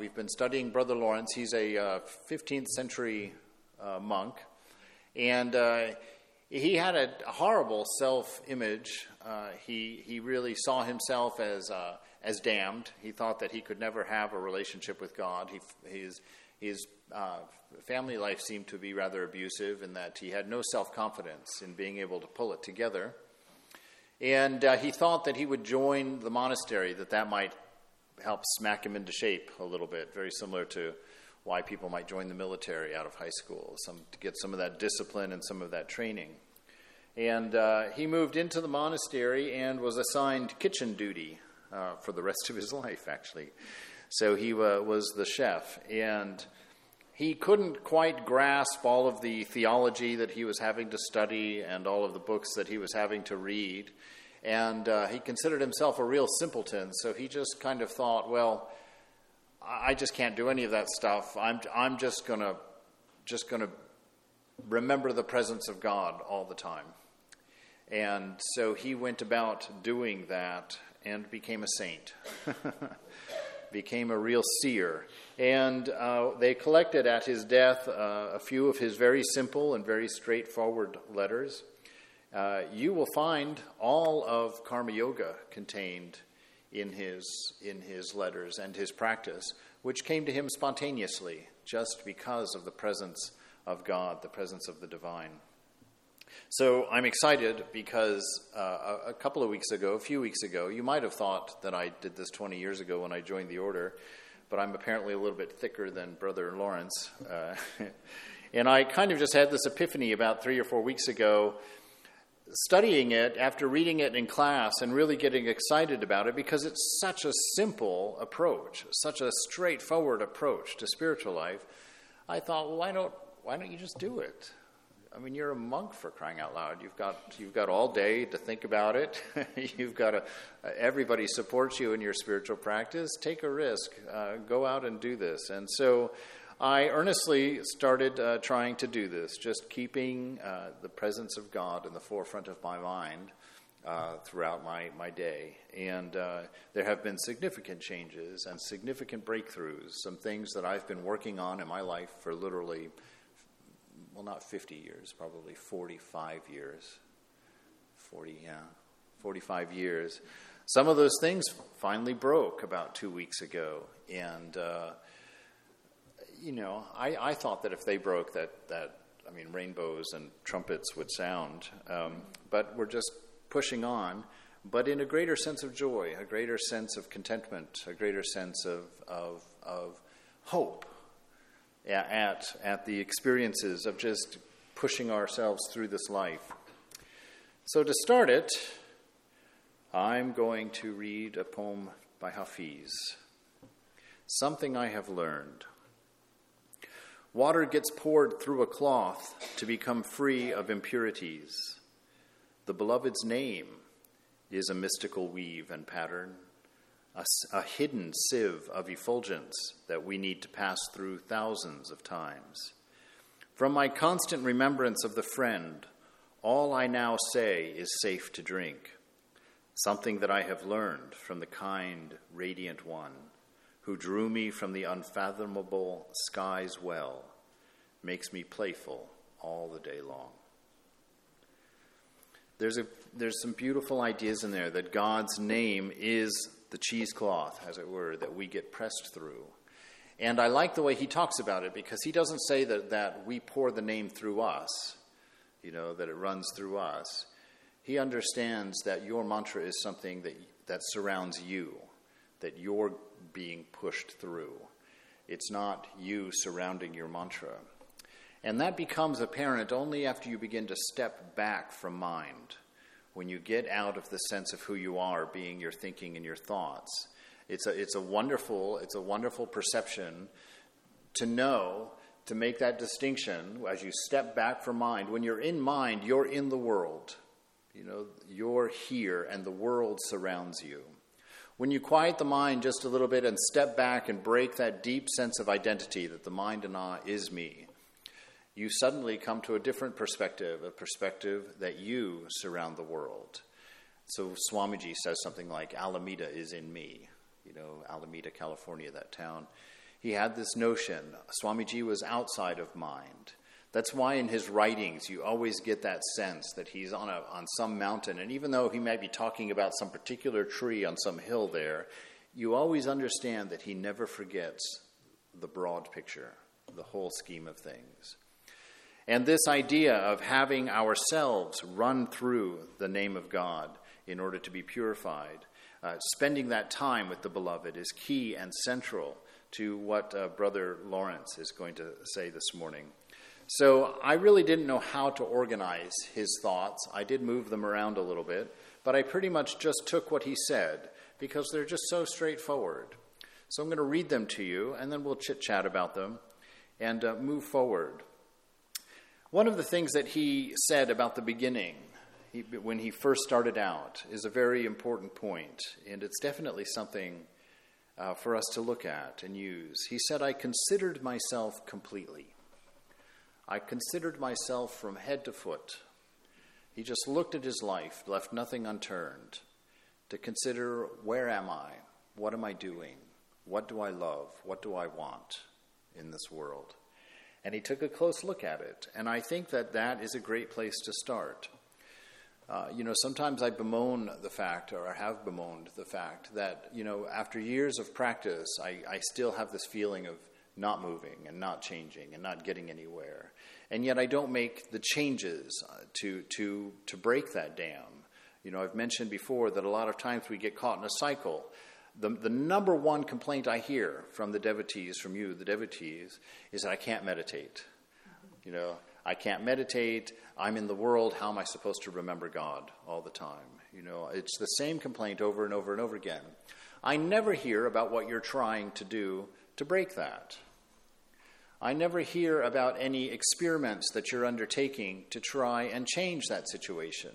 We've been studying Brother Lawrence. He's a uh, 15th century uh, monk, and uh, he had a horrible self image. Uh, he, he really saw himself as, uh, as damned. He thought that he could never have a relationship with God. He, his his uh, family life seemed to be rather abusive in that he had no self confidence in being able to pull it together. And he thought that he would join the monastery, that that might help smack him into shape a little bit, very similar to why people might join the military out of high school, some, to get some of that discipline and some of that training. And uh, he moved into the monastery and was assigned kitchen duty uh, for the rest of his life, actually. So he was the chef. And he couldn't quite grasp all of the theology that he was having to study and all of the books that he was having to read. And uh, he considered himself a real simpleton, so he just kind of thought, well, I just can't do any of that stuff. I'm, I'm just going to just going to remember the presence of God all the time. And so he went about doing that and became a saint, became a real seer. And uh, they collected at his death uh, a few of his very simple and very straightforward letters. Uh, you will find all of Karma Yoga contained in his, in his letters and his practice, which came to him spontaneously just because of the presence of God, the presence of the divine. So I'm excited because uh, a, couple of weeks ago, a few weeks ago, you might have thought that I did this 20 years ago when I joined the order, but I'm apparently a little bit thicker than Brother Lawrence. Uh, and I kind of just had this epiphany about three or four weeks ago studying it after reading it in class and really getting excited about it because it's such a simple approach, such a straightforward approach to spiritual life, I thought, well, why don't why don't you just do it? I mean, you're a monk for crying out loud. You've got you've got all day to think about it. you've got a everybody supports you in your spiritual practice. Take a risk. Uh, go out and do this. And so I earnestly started uh, trying to do this, just keeping uh, the presence of God in the forefront of my mind uh, throughout my, my day. And uh, there have been significant changes and significant breakthroughs, some things that I've been working on in my life for literally, well, not 50 years, probably 45 years. 40, yeah, 45 years. Some of those things finally broke about two weeks ago. And uh, you know, I, I thought that if they broke, that, that I mean, rainbows and trumpets would sound. Um, but we're just pushing on, but in a greater sense of joy, a greater sense of contentment, a greater sense of, of, of hope at, at the experiences of just pushing ourselves through this life. So, to start it, I'm going to read a poem by Hafiz Something I Have Learned. Water gets poured through a cloth to become free of impurities. The beloved's name is a mystical weave and pattern, a, a, hidden sieve of effulgence that we need to pass through thousands of times. From my constant remembrance of the friend, all I now say is safe to drink, something that I have learned from the kind, radiant one who drew me from the unfathomable sky's well, makes me playful all the day long. There's, a, there's some beautiful ideas in there that God's name is the cheesecloth, as it were, that we get pressed through. And I like the way he talks about it because he doesn't say that, that we pour the name through us, you know, that it runs through us. He understands that your mantra is something that, that surrounds you, that you're being pushed through. It's not you surrounding your mantra. And that becomes apparent only after you begin to step back from mind. When you get out of the sense of who you are, being your thinking and your thoughts. It's a, it's a wonderful, it's a wonderful perception to know, to make that distinction as you step back from mind. When you're in mind, you're in the world. You know, you're here and the world surrounds you. When you quiet the mind just a little bit and step back and break that deep sense of identity that the mind and I is me, you suddenly come to a different perspective, a perspective that you surround the world. So Swamiji says something like, Alameda is in me, you know, Alameda, California, that town. He had this notion. Swamiji was outside of mind. That's why in his writings you always get that sense that he's on, a, on some mountain. And even though he might be talking about some particular tree on some hill there, you always understand that he never forgets the broad picture, the whole scheme of things. And this idea of having ourselves run through the name of God in order to be purified, uh, spending that time with the beloved is key and central to what uh, Brother Lawrence is going to say this morning. So I really didn't know how to organize his thoughts. I did move them around a little bit, but I pretty much just took what he said because they're just so straightforward. So I'm going to read them to you, and then we'll chit chat about them and uh, move forward. One of the things that he said about the beginning, he, when he first started out, is a very important point, and it's definitely something uh, for us to look at and use. He said, I considered myself completely. I considered myself from head to foot. He just looked at his life, left nothing unturned, to consider where am I? What am I doing? What do I love? What do I want in this world? And he took a close look at it. And I think that that is a great place to start. Uh, you know, sometimes I bemoan the fact, or I have bemoaned the fact, that, you know, after years of practice, I, I still have this feeling of not moving and not changing and not getting anywhere. And yet I don't make the changes uh, to, to, to break that dam. You know, I've mentioned before that a lot of times we get caught in a cycle. The, the number one complaint I hear from the devotees, from you, the devotees, is that I can't meditate. You know, I can't meditate. I'm in the world. How am I supposed to remember God all the time? You know, it's the same complaint over and over and over again. I never hear about what you're trying to do to break that. I never hear about any experiments that you're undertaking to try and change that situation.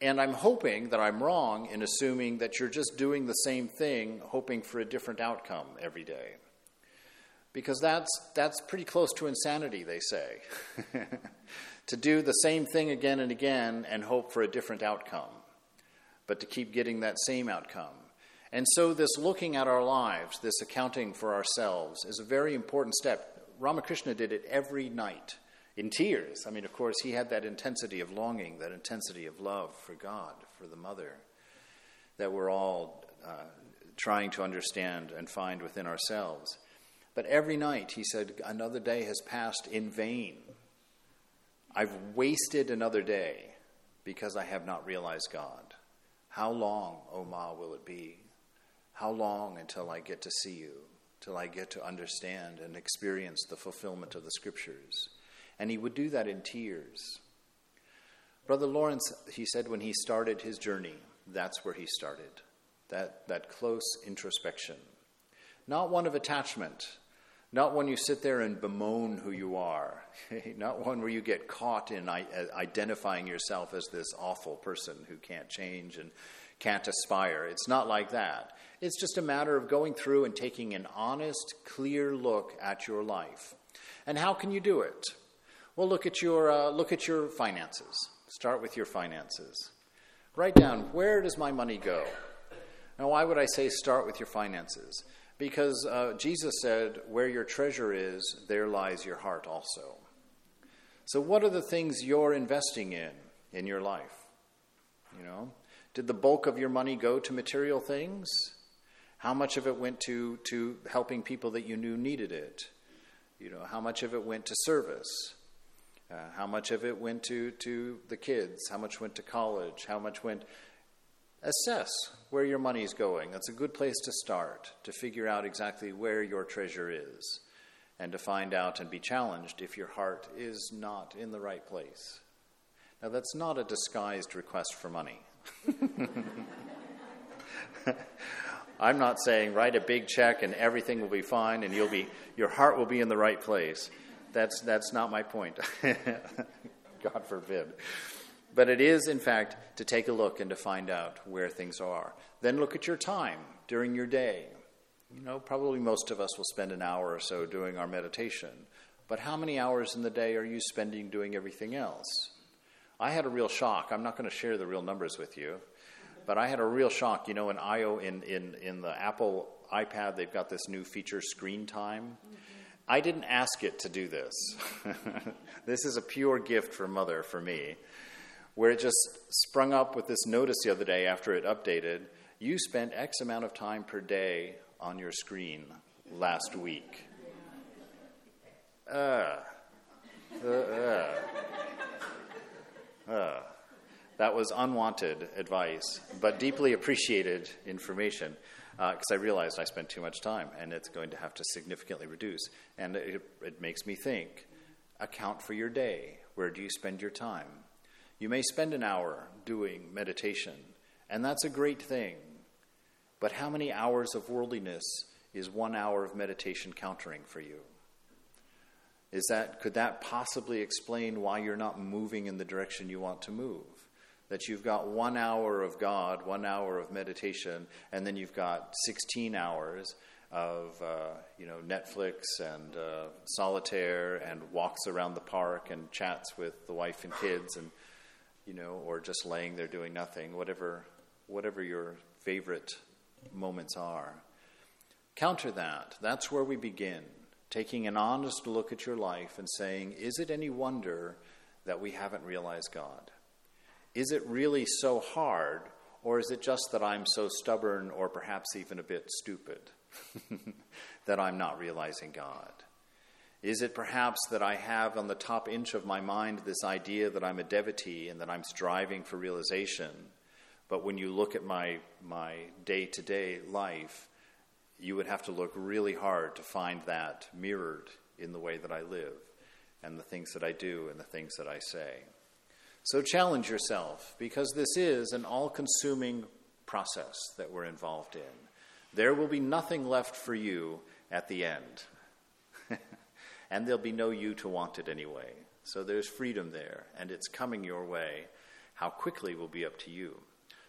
And I'm hoping that I'm wrong in assuming that you're just doing the same thing, hoping for a different outcome every day. Because that's, that's pretty close to insanity, they say. to do the same thing again and again and hope for a different outcome, but to keep getting that same outcome. And so, this looking at our lives, this accounting for ourselves, is a very important step. Ramakrishna did it every night in tears. I mean, of course, he had that intensity of longing, that intensity of love for God, for the mother, that we're all uh, trying to understand and find within ourselves. But every night, he said, another day has passed in vain. I've wasted another day because I have not realized God. How long, O Ma, will it be? How long until I get to see you? Till I get to understand and experience the fulfillment of the scriptures. And he would do that in tears. Brother Lawrence, he said when he started his journey, that's where he started. That, that close introspection. Not one of attachment, not one you sit there and bemoan who you are, not one where you get caught in uh, identifying yourself as this awful person who can't change and can't aspire. It's not like that. It's just a matter of going through and taking an honest, clear look at your life. And how can you do it? Well, look at your, uh, look at your finances. Start with your finances. Write down where does my money go? Now, why would I say start with your finances? Because uh, Jesus said, where your treasure is, there lies your heart also. So, what are the things you're investing in in your life? You know, did the bulk of your money go to material things? How much of it went to, to helping people that you knew needed it? You know, how much of it went to service? Uh, how much of it went to, to the kids? How much went to college? How much went. Assess where your money is going. That's a good place to start to figure out exactly where your treasure is and to find out and be challenged if your heart is not in the right place. Now, that's not a disguised request for money. I'm not saying write a big check and everything will be fine and you'll be, your heart will be in the right place. That's, that's not my point. God forbid. But it is, in fact, to take a look and to find out where things are. Then look at your time during your day. You know, probably most of us will spend an hour or so doing our meditation. But how many hours in the day are you spending doing everything else? I had a real shock. I'm not going to share the real numbers with you. But I had a real shock. You know, in IO in, in, in the Apple iPad, they've got this new feature, Screen Time. Mm-hmm. I didn't ask it to do this. this is a pure gift from Mother for me, where it just sprung up with this notice the other day after it updated. You spent X amount of time per day on your screen last week. Uh, uh, uh. uh. That was unwanted advice, but deeply appreciated information because uh, I realized I spent too much time and it's going to have to significantly reduce. And it, it makes me think account for your day. Where do you spend your time? You may spend an hour doing meditation, and that's a great thing. But how many hours of worldliness is one hour of meditation countering for you? Is that, could that possibly explain why you're not moving in the direction you want to move? That you've got one hour of God, one hour of meditation, and then you've got 16 hours of uh, you know Netflix and uh, solitaire and walks around the park and chats with the wife and kids and you know or just laying there doing nothing whatever whatever your favorite moments are. Counter that. That's where we begin. Taking an honest look at your life and saying is it any wonder that we haven't realized God is it really so hard, or is it just that I'm so stubborn or perhaps even a bit stupid that I'm not realizing God? Is it perhaps that I have on the top inch of my mind this idea that I'm a devotee and that I'm striving for realization, but when you look at my my day to day life, you would have to look really hard to find that mirrored in the way that I live and the things that I do and the things that I say. So challenge yourself because this is an all consuming process that we're involved in. There will be nothing left for you at the end. and there'll be no you to want it anyway. So there's freedom there, and it's coming your way. How quickly will be up to you.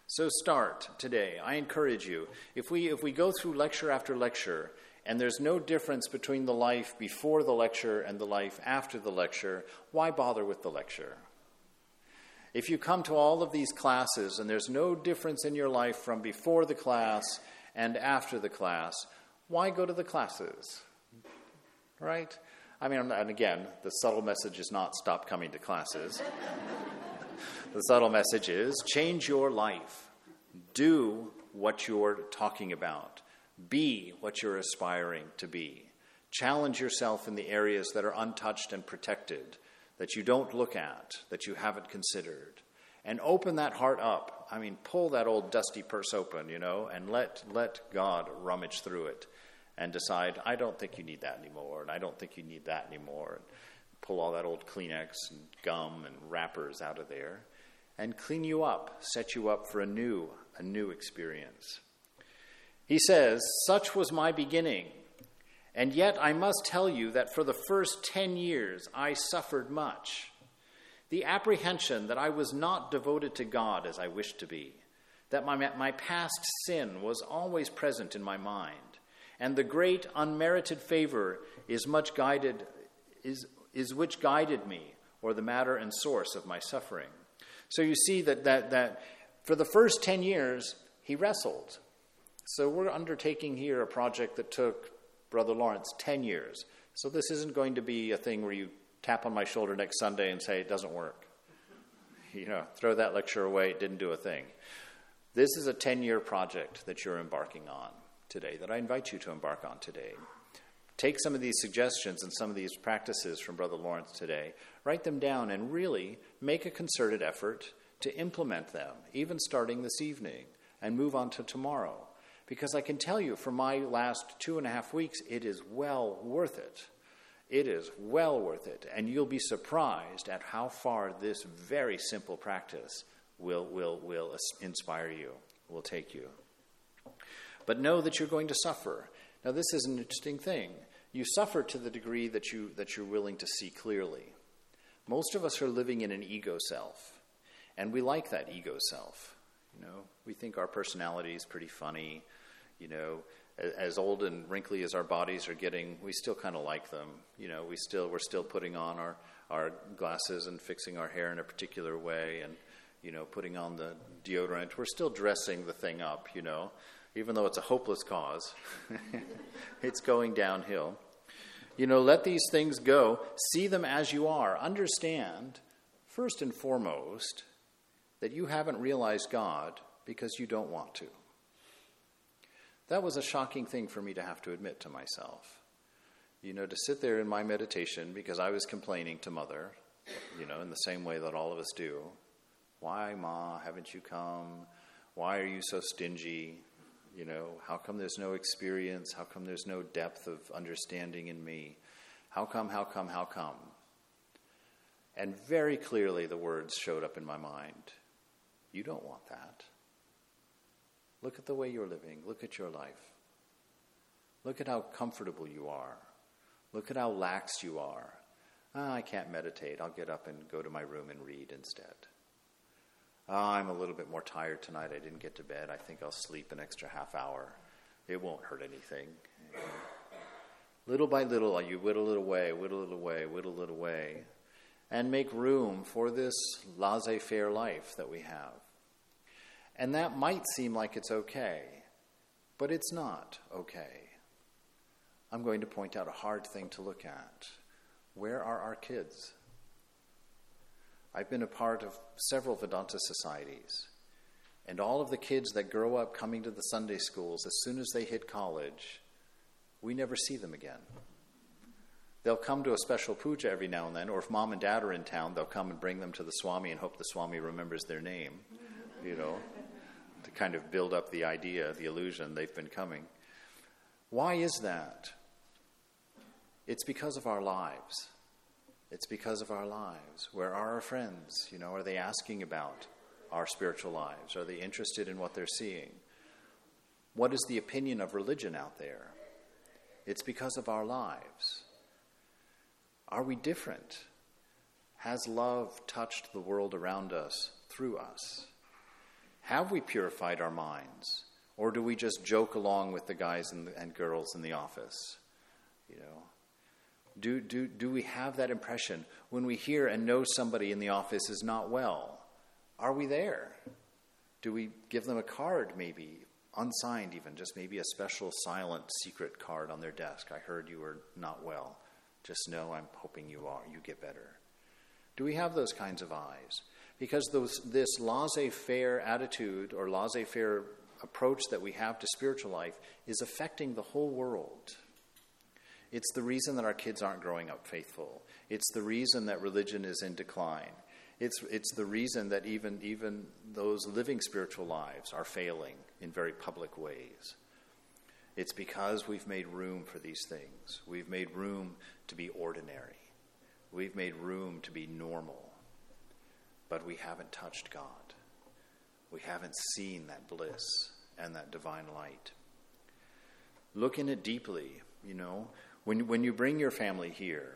So start today. I encourage you. If we if we go through lecture after lecture and there's no difference between the life before the lecture and the life after the lecture, why bother with the lecture? If you come to all of these classes and there's no difference in your life from before the class and after the class, why go to the classes? Right? I mean, and again, the subtle message is not stop coming to classes. the subtle message is change your life. Do what you're talking about. Be what you're aspiring to be. Challenge yourself in the areas that are untouched and protected that you don't look at, that you haven't considered. And open that heart up. I mean, pull that old dusty purse open, you know, and let, let God rummage through it and decide, I don't think you need that anymore, and I don't think you need that anymore. And pull all that old Kleenex and gum and wrappers out of there and clean you up, set you up for a new, a new experience. He says, Such was my beginning. And yet I must tell you that for the first 10 years I suffered much. The apprehension that I was not devoted to God as I wished to be, that my, my past sin was always present in my mind, and the great unmerited favor is much guided is, is which guided me, or the matter and source of my suffering. So you see that, that, that for the first 10 years, he wrestled. So we're undertaking here a project that took Brother Lawrence 10 years. So this isn't going to be a thing where you tap on my shoulder next Sunday and say, it doesn't work. You know, throw that lecture away, it didn't do a thing. This is a 10 year project that you're embarking on today, that I invite you to embark on today. Take some of these suggestions and some of these practices from Brother Lawrence today, write them down, and really make a concerted effort to implement them, even starting this evening, and move on to tomorrow. Because I can tell you, for my last two and a half weeks, it is well worth it. It is well worth it. And you'll be surprised at how far this very simple practice will, will, will inspire you, will take you. But know that you're going to suffer. Now, this is an interesting thing. You suffer to the degree that, you, that you're willing to see clearly. Most of us are living in an ego self, and we like that ego self. You know, we think our personality is pretty funny you know, as old and wrinkly as our bodies are getting, we still kind of like them. You know, we still we're still putting on our our glasses and fixing our hair in a particular way, and you know, putting on the deodorant. We're still dressing the thing up, you know, even though it's a hopeless cause. it's going downhill. You know, let these things go. See them as you are. Understand, first and foremost, that you haven't realized God because you don't want to. That was a shocking thing for me to have to admit to myself. You know, to sit there in my meditation because I was complaining to Mother, you know, in the same way that all of us do. Why, Ma, haven't you come? Why are you so stingy? You know, how come there's no experience? How come there's no depth of understanding in me? How come, how come, how come? And very clearly the words showed up in my mind. You don't want that. Look at the way you're living. Look at your life. Look at how comfortable you are. Look at how lax you are. Ah, I can't meditate. I'll get up and go to my room and read instead. Ah, I'm a little bit more tired tonight. I didn't get to bed. I think I'll sleep an extra half hour. It won't hurt anything. Little by little, you whittle it away, whittle it away, whittle it away, and make room for this laissez faire life that we have. And that might seem like it's okay, but it's not okay. I'm going to point out a hard thing to look at. Where are our kids? I've been a part of several Vedanta societies, and all of the kids that grow up coming to the Sunday schools, as soon as they hit college, we never see them again. They'll come to a special puja every now and then, or if mom and dad are in town, they'll come and bring them to the Swami and hope the Swami remembers their name, you know, to kind of build up the idea, the illusion they've been coming. Why is that? It's because of our lives. It's because of our lives. Where are our friends? You know, are they asking about our spiritual lives? Are they interested in what they're seeing? What is the opinion of religion out there? It's because of our lives. Are we different? Has love touched the world around us through us? Have we purified our minds? Or do we just joke along with the guys and, and girls in the office? You know, do, do, do we have that impression when we hear and know somebody in the office is not well? Are we there? Do we give them a card, maybe, unsigned even, just maybe a special silent secret card on their desk? I heard you were not well. Just know I'm hoping you are, you get better. Do we have those kinds of eyes? Because those, this laissez faire attitude or laissez faire approach that we have to spiritual life is affecting the whole world. It's the reason that our kids aren't growing up faithful. It's the reason that religion is in decline. It's, it's the reason that even, even those living spiritual lives are failing in very public ways. It's because we've made room for these things. We've made room to be ordinary. We've made room to be normal. But we haven't touched God. We haven't seen that bliss and that divine light. Look in it deeply, you know. When, when you bring your family here,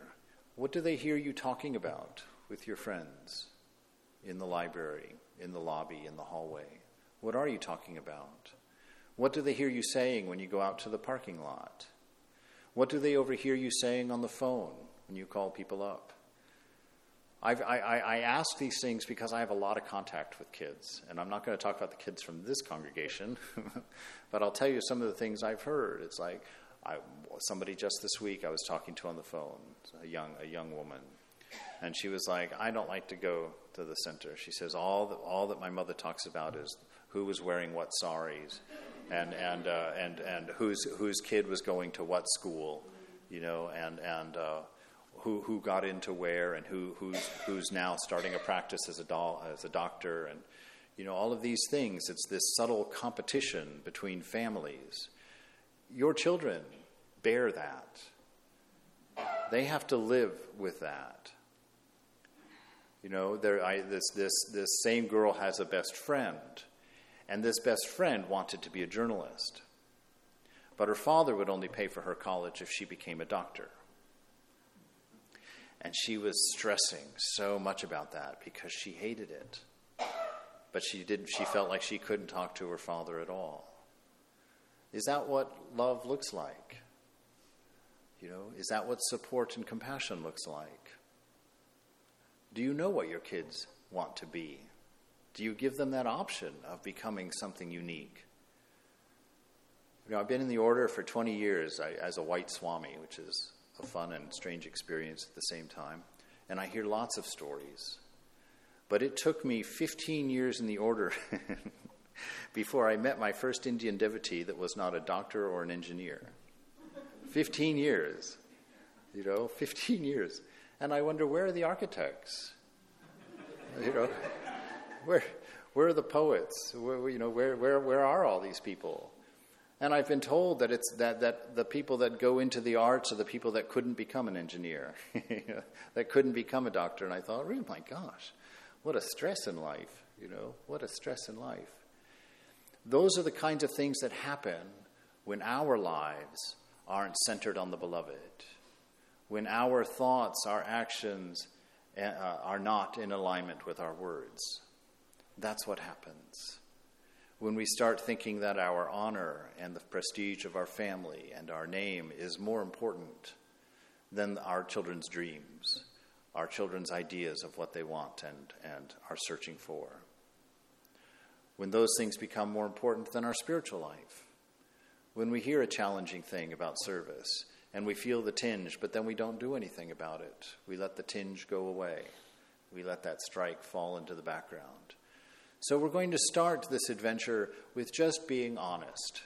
what do they hear you talking about with your friends in the library, in the lobby, in the hallway? What are you talking about? What do they hear you saying when you go out to the parking lot? What do they overhear you saying on the phone when you call people up? I I, ask these things because I have a lot of contact with kids, and I'm not going to talk about the kids from this congregation, but I'll tell you some of the things I've heard. It's like, I, somebody just this week I was talking to on the phone, a young a young woman, and she was like, "I don't like to go to the center." She says, "All that all that my mother talks about is who was wearing what saris, and and uh, and and whose whose kid was going to what school, you know, and and." Uh, who, who got into where and who, who's, who's now starting a practice as a, doll, as a doctor and you know all of these things it's this subtle competition between families your children bear that. They have to live with that. You know, there, I, this, this, this same girl has a best friend, and this best friend wanted to be a journalist. But her father would only pay for her college if she became a doctor. And she was stressing so much about that because she hated it. But she, didn't she felt like she couldn't talk to her father at all. Is that what love looks like? You know, is that what support and compassion looks like? Do you know what your kids want to be? Do you give them that option of becoming something unique? You know, I've been in the order for 20 years as a white swami, which is a fun and strange experience at the same time. And I hear lots of stories. But it took me 15 years in the order before I met my first Indian devotee that was not a doctor or an engineer. 15 years. You know, 15 years. And I wonder, where are the architects? You know, where, where are the poets? Where, you know, where, where, where are all these people? And I've been told that it's that, that the people that go into the arts are the people that couldn't become an engineer, that couldn't become a doctor. And I thought, oh my gosh, what a stress in life, you know, what a stress in life. Those are the kinds of things that happen when our lives aren't centered on the beloved, when our thoughts, our actions uh, are not in alignment with our words. That's what happens when we start thinking that our honor and the prestige of our family and our name is more important than our children's dreams, our children's ideas of what they want and, and are searching for. When those things become more important than our spiritual life, when we hear a challenging thing about service and we feel the tinge, but then we don't do anything about it, we let the tinge go away, we let that strike fall into the background. So we're going to start this adventure with just being honest.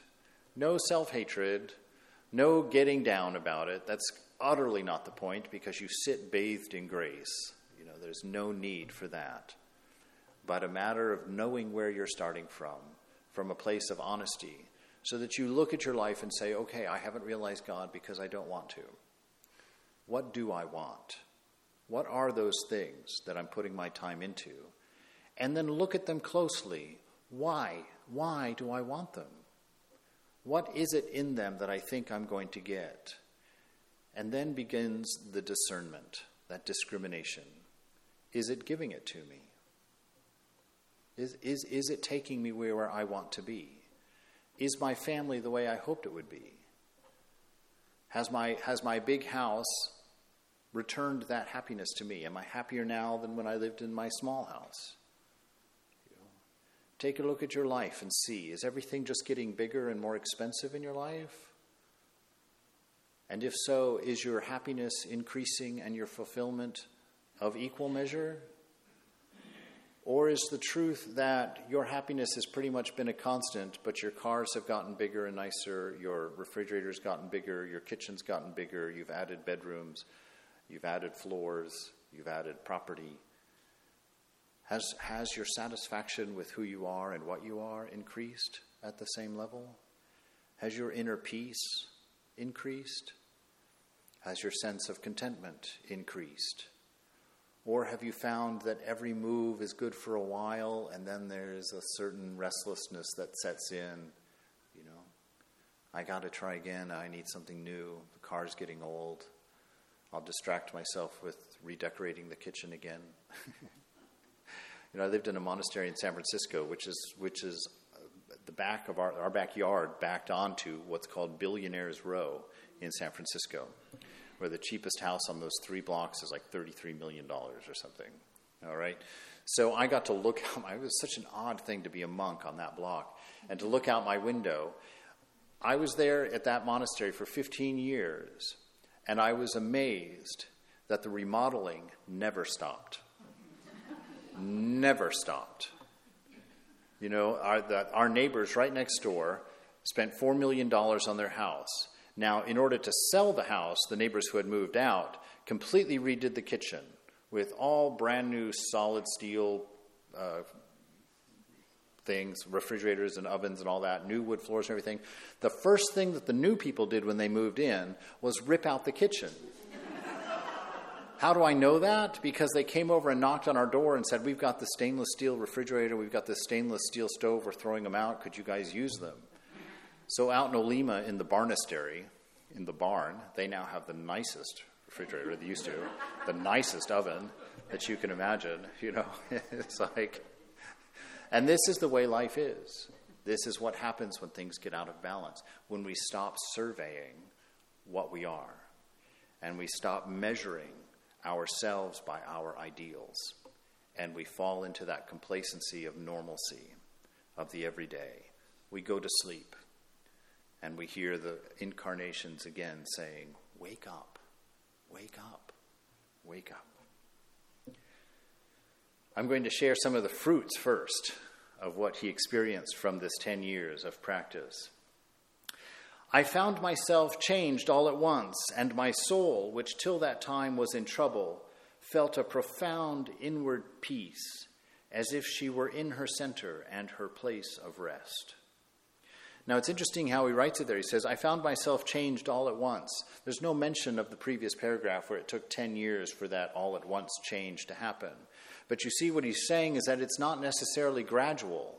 No self hatred, no getting down about it. That's utterly not the point because you sit bathed in grace. You know, there's no need for that. But a matter of knowing where you're starting from, from a place of honesty, so that you look at your life and say, okay, I haven't realized God because I don't want to. What do I want? What are those things that I'm putting my time into? And then look at them closely. Why? Why do I want them? What is it in them that I think I'm going to get? And then begins the discernment, that discrimination. Is it giving it to me? Is, is, is it taking me where I want to be? Is my family the way I hoped it would be? Has my, has my big house returned that happiness to me? Am I happier now than when I lived in my small house? Take a look at your life and see is everything just getting bigger and more expensive in your life? And if so, is your happiness increasing and your fulfillment of equal measure? Or is the truth that your happiness has pretty much been a constant, but your cars have gotten bigger and nicer, your refrigerator's gotten bigger, your kitchen's gotten bigger, you've added bedrooms, you've added floors, you've added property? Has, has your satisfaction with who you are and what you are increased at the same level? Has your inner peace increased? Has your sense of contentment increased? Or have you found that every move is good for a while and then there's a certain restlessness that sets in? You know, I got to try again. I need something new. The car's getting old. I'll distract myself with redecorating the kitchen again. You know, I lived in a monastery in San Francisco, which is which is uh, the back of our, our backyard backed onto what's called Billionaires Row in San Francisco, where the cheapest house on those three blocks is like $33 million or something. All right? So I got to look out, it was such an odd thing to be a monk on that block and to look out my window. I was there at that monastery for 15 years, and I was amazed that the remodeling never stopped never stopped. You know, our, the, our neighbors right next door spent $4 million on their house. Now, in order to sell the house, the neighbors who had moved out completely redid the kitchen with all brand new solid steel uh, things, refrigerators and ovens and all that, new wood floors and everything. The first thing that the new people did when they moved in was rip out the kitchen. How do I know that? Because they came over and knocked on our door and said, We've got the stainless steel refrigerator, we've got the stainless steel stove, we're throwing them out. Could you guys use them? So, out in Olema, in the barnistery, in the barn, they now have the nicest refrigerator, they used to, the nicest oven that you can imagine. You know, it's like, and this is the way life is. This is what happens when things get out of balance, when we stop surveying what we are and we stop measuring ourselves by our ideals. and we fall into that complacency of normalcy, of the everyday. We go to sleep, and we hear the incarnations again saying, Wake up, wake up, wake up. I'm going to share some of the fruits first of what he experienced from this 10 years of practice. I found myself changed all at once, and my soul, which till that time was in trouble, felt a profound inward peace, as if she were in her center and her place of rest. Now, it's interesting how he writes it there. He says, I found myself changed all at once. There's no mention of the previous paragraph where it took 10 years for that all at once change to happen. But you see, what he's saying is that it's not necessarily gradual.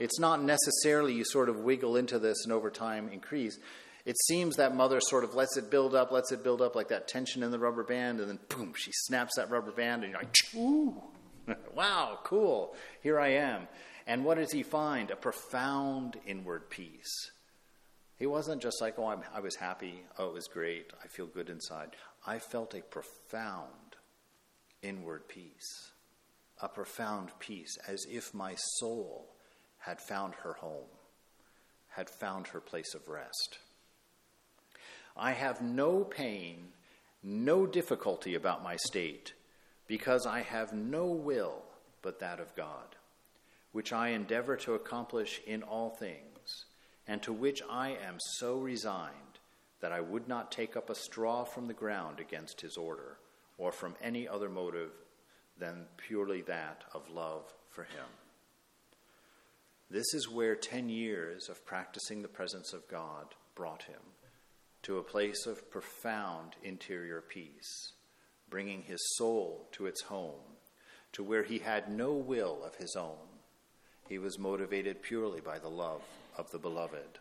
It's not necessarily you sort of wiggle into this and over time increase. It seems that mother sort of lets it build up, lets it build up like that tension in the rubber band, and then boom, she snaps that rubber band, and you're like, ooh, wow, cool, here I am. And what does he find? A profound inward peace. He wasn't just like, oh, I'm, i was happy, oh, it was great, I feel good inside. I felt a profound inward peace a profound peace, as if my soul had found her home, had found her place of rest. I have no pain, no difficulty about my state, because I have no will but that of God, which I endeavor to accomplish in all things, and to which I am so resigned that I would not take up a straw from the ground against his order, or from any other motive than purely that of love for Him. This is where 10 years of practicing the presence of God brought him to a place of profound interior peace, bringing his soul to its home, to where he had no will of his own. He was motivated purely by the love of the beloved.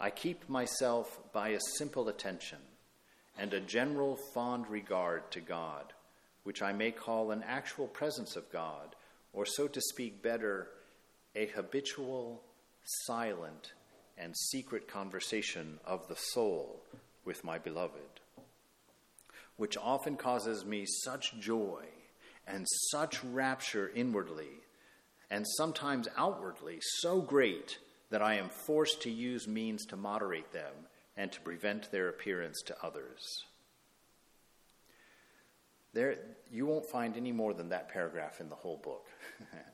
I keep myself by a simple attention and a general fond regard to God which I may call an actual presence of God, or so to speak better, a habitual, silent, and secret conversation of the soul with my beloved, which often causes me such joy and such rapture inwardly, and sometimes outwardly so great that I am forced to use means to moderate them and to prevent their appearance to others. There, you won't find any more than that paragraph in the whole book.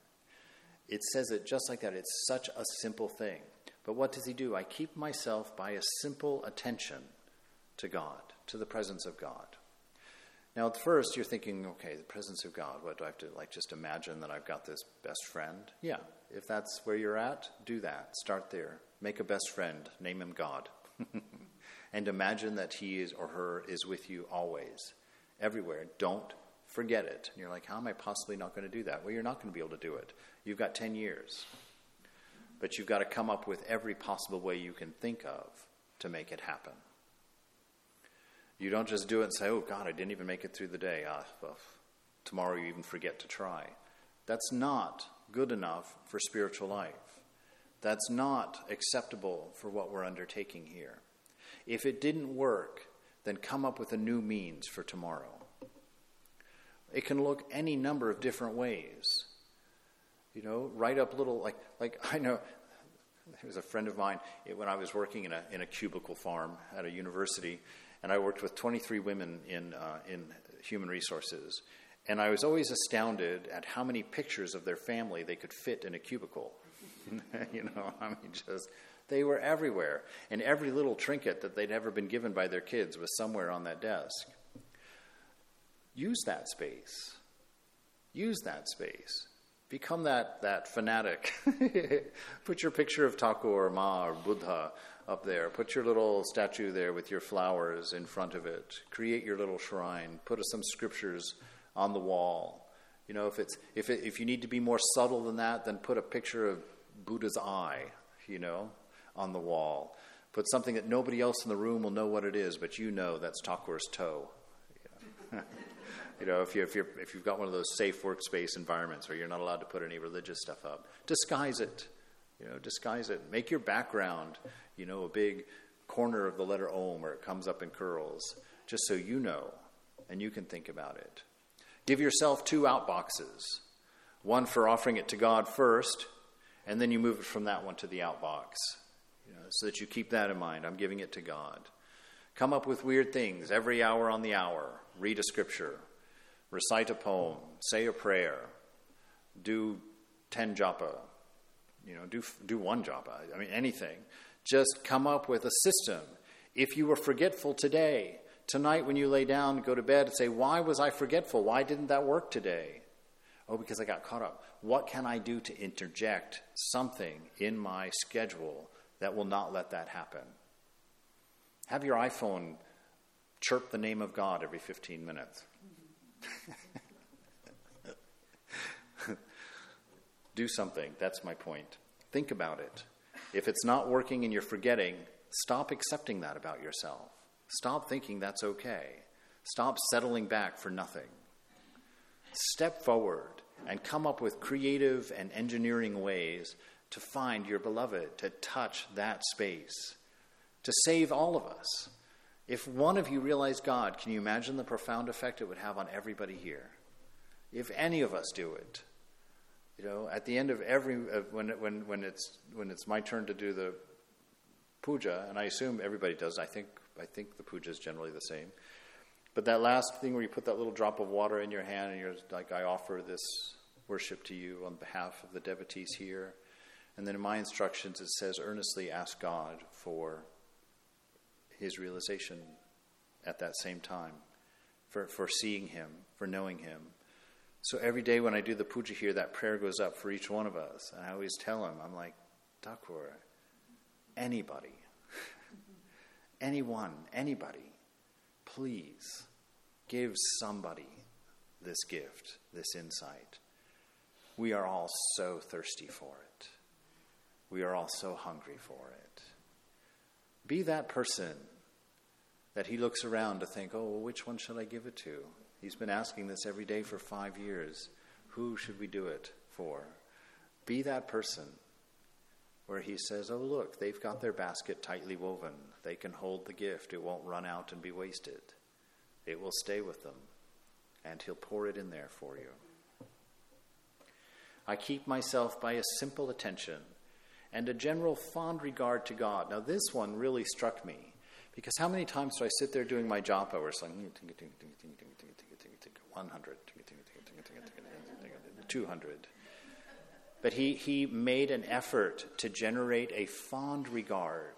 it says it just like that. It's such a simple thing. But what does he do? I keep myself by a simple attention to God, to the presence of God. Now, at first, you're thinking, okay, the presence of God. What do I have to like? Just imagine that I've got this best friend. Yeah, if that's where you're at, do that. Start there. Make a best friend. Name him God, and imagine that he is or her is with you always everywhere. Don't forget it. And you're like, how am I possibly not going to do that? Well, you're not going to be able to do it. You've got 10 years. But you've got to come up with every possible way you can think of to make it happen. You don't just do it and say, oh, God, I didn't even make it through the day. Ah, well, tomorrow you even forget to try. That's not good enough for spiritual life. That's not acceptable for what we're undertaking here. If it didn't work, then come up with a new means for tomorrow. It can look any number of different ways. You know, write up little like like I know there was a friend of mine when I was working in a in a cubicle farm at a university, and I worked with 23 women in uh, in human resources, and I was always astounded at how many pictures of their family they could fit in a cubicle. you know, I mean, just they were everywhere, and every little trinket that they'd ever been given by their kids was somewhere on that desk. Use that space. Use that space. Become that, that fanatic. Put your picture of Thakur or Ma or Buddha up there. Put your little statue there with your flowers in front of it. Create your little shrine. Put some scriptures on the wall. You know, if it's if it, if you need to be more subtle than that, then put a picture of Buddha's eye. You know, on the wall. Put something that nobody else in the room will know what it is, but you know that's Thakur's toe. you know, if, you, if, you're, if you've got one of those safe workspace environments where you're not allowed to put any religious stuff up, disguise it. You know, disguise it. Make your background, you know, a big corner of the letter Om where it comes up in curls, just so you know and you can think about it. Give yourself two outboxes one for offering it to God first, and then you move it from that one to the outbox, you know, so that you keep that in mind. I'm giving it to God. Come up with weird things every hour on the hour. Read a scripture, recite a poem, say a prayer, do 10 japa, you know, do, do one japa. I mean, anything. Just come up with a system. If you were forgetful today, tonight when you lay down, go to bed, and say, Why was I forgetful? Why didn't that work today? Oh, because I got caught up. What can I do to interject something in my schedule that will not let that happen? Have your iPhone chirp the name of God every 15 minutes. do something. That's my point. Think about it. If it's not working and you're forgetting, stop accepting that about yourself. Stop thinking that's okay. Stop settling back for nothing. Step forward and come up with creative and engineering ways to find your beloved, to touch that space, to save all of us. If one of you realized God, can you imagine the profound effect it would have on everybody here? If any of us do it, you know, at the end of every uh, when when when it's when it's my turn to do the puja, and I assume everybody does. I think I think the puja is generally the same. But that last thing where you put that little drop of water in your hand and you're like, I offer this worship to you on behalf of the devotees here. And then in my instructions, it says, earnestly ask God for his realization at that same time, for, for seeing him, for knowing him. So every day when I do the puja here, that prayer goes up for each one of us. And I always tell him, I'm like, Thakur, anybody, anyone, anybody please give somebody this gift, this insight. We are all so thirsty for it. We are all so hungry for it. Be that person that he looks around to think, oh, well, which one should I give it to? He's been asking this every day for five years. Who should we do it for? Be that person where he says, Oh, look, they've got their basket tightly woven. They can hold the gift. It won't run out and be wasted. It will stay with them, and he'll pour it in there for you. I keep myself by a simple attention and a general fond regard to God. Now, this one really struck me because how many times do I sit there doing my japa where it's like 100, 200, but he, he made an effort to generate a fond regard.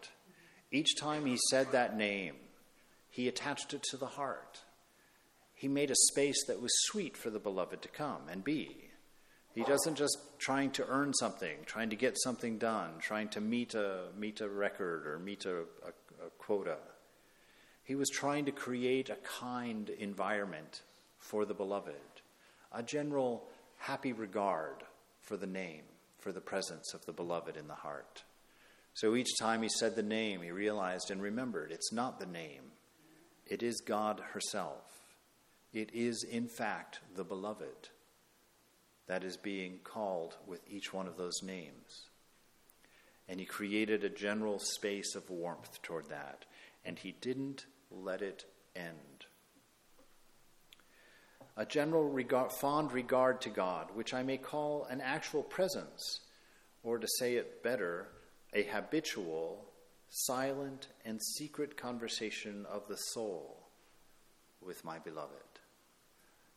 Each time he said that name, he attached it to the heart. He made a space that was sweet for the beloved to come and be. He doesn't just trying to earn something, trying to get something done, trying to meet a meet a record or meet a, a, a quota. He was trying to create a kind environment for the beloved, a general happy regard for the name, for the presence of the beloved in the heart. So each time he said the name, he realized and remembered it's not the name, it is God herself. It is, in fact, the beloved that is being called with each one of those names. And he created a general space of warmth toward that, and he didn't let it end a general regard, fond regard to God, which I may call an actual presence, or to say it better, a habitual, silent, and secret conversation of the soul with my beloved.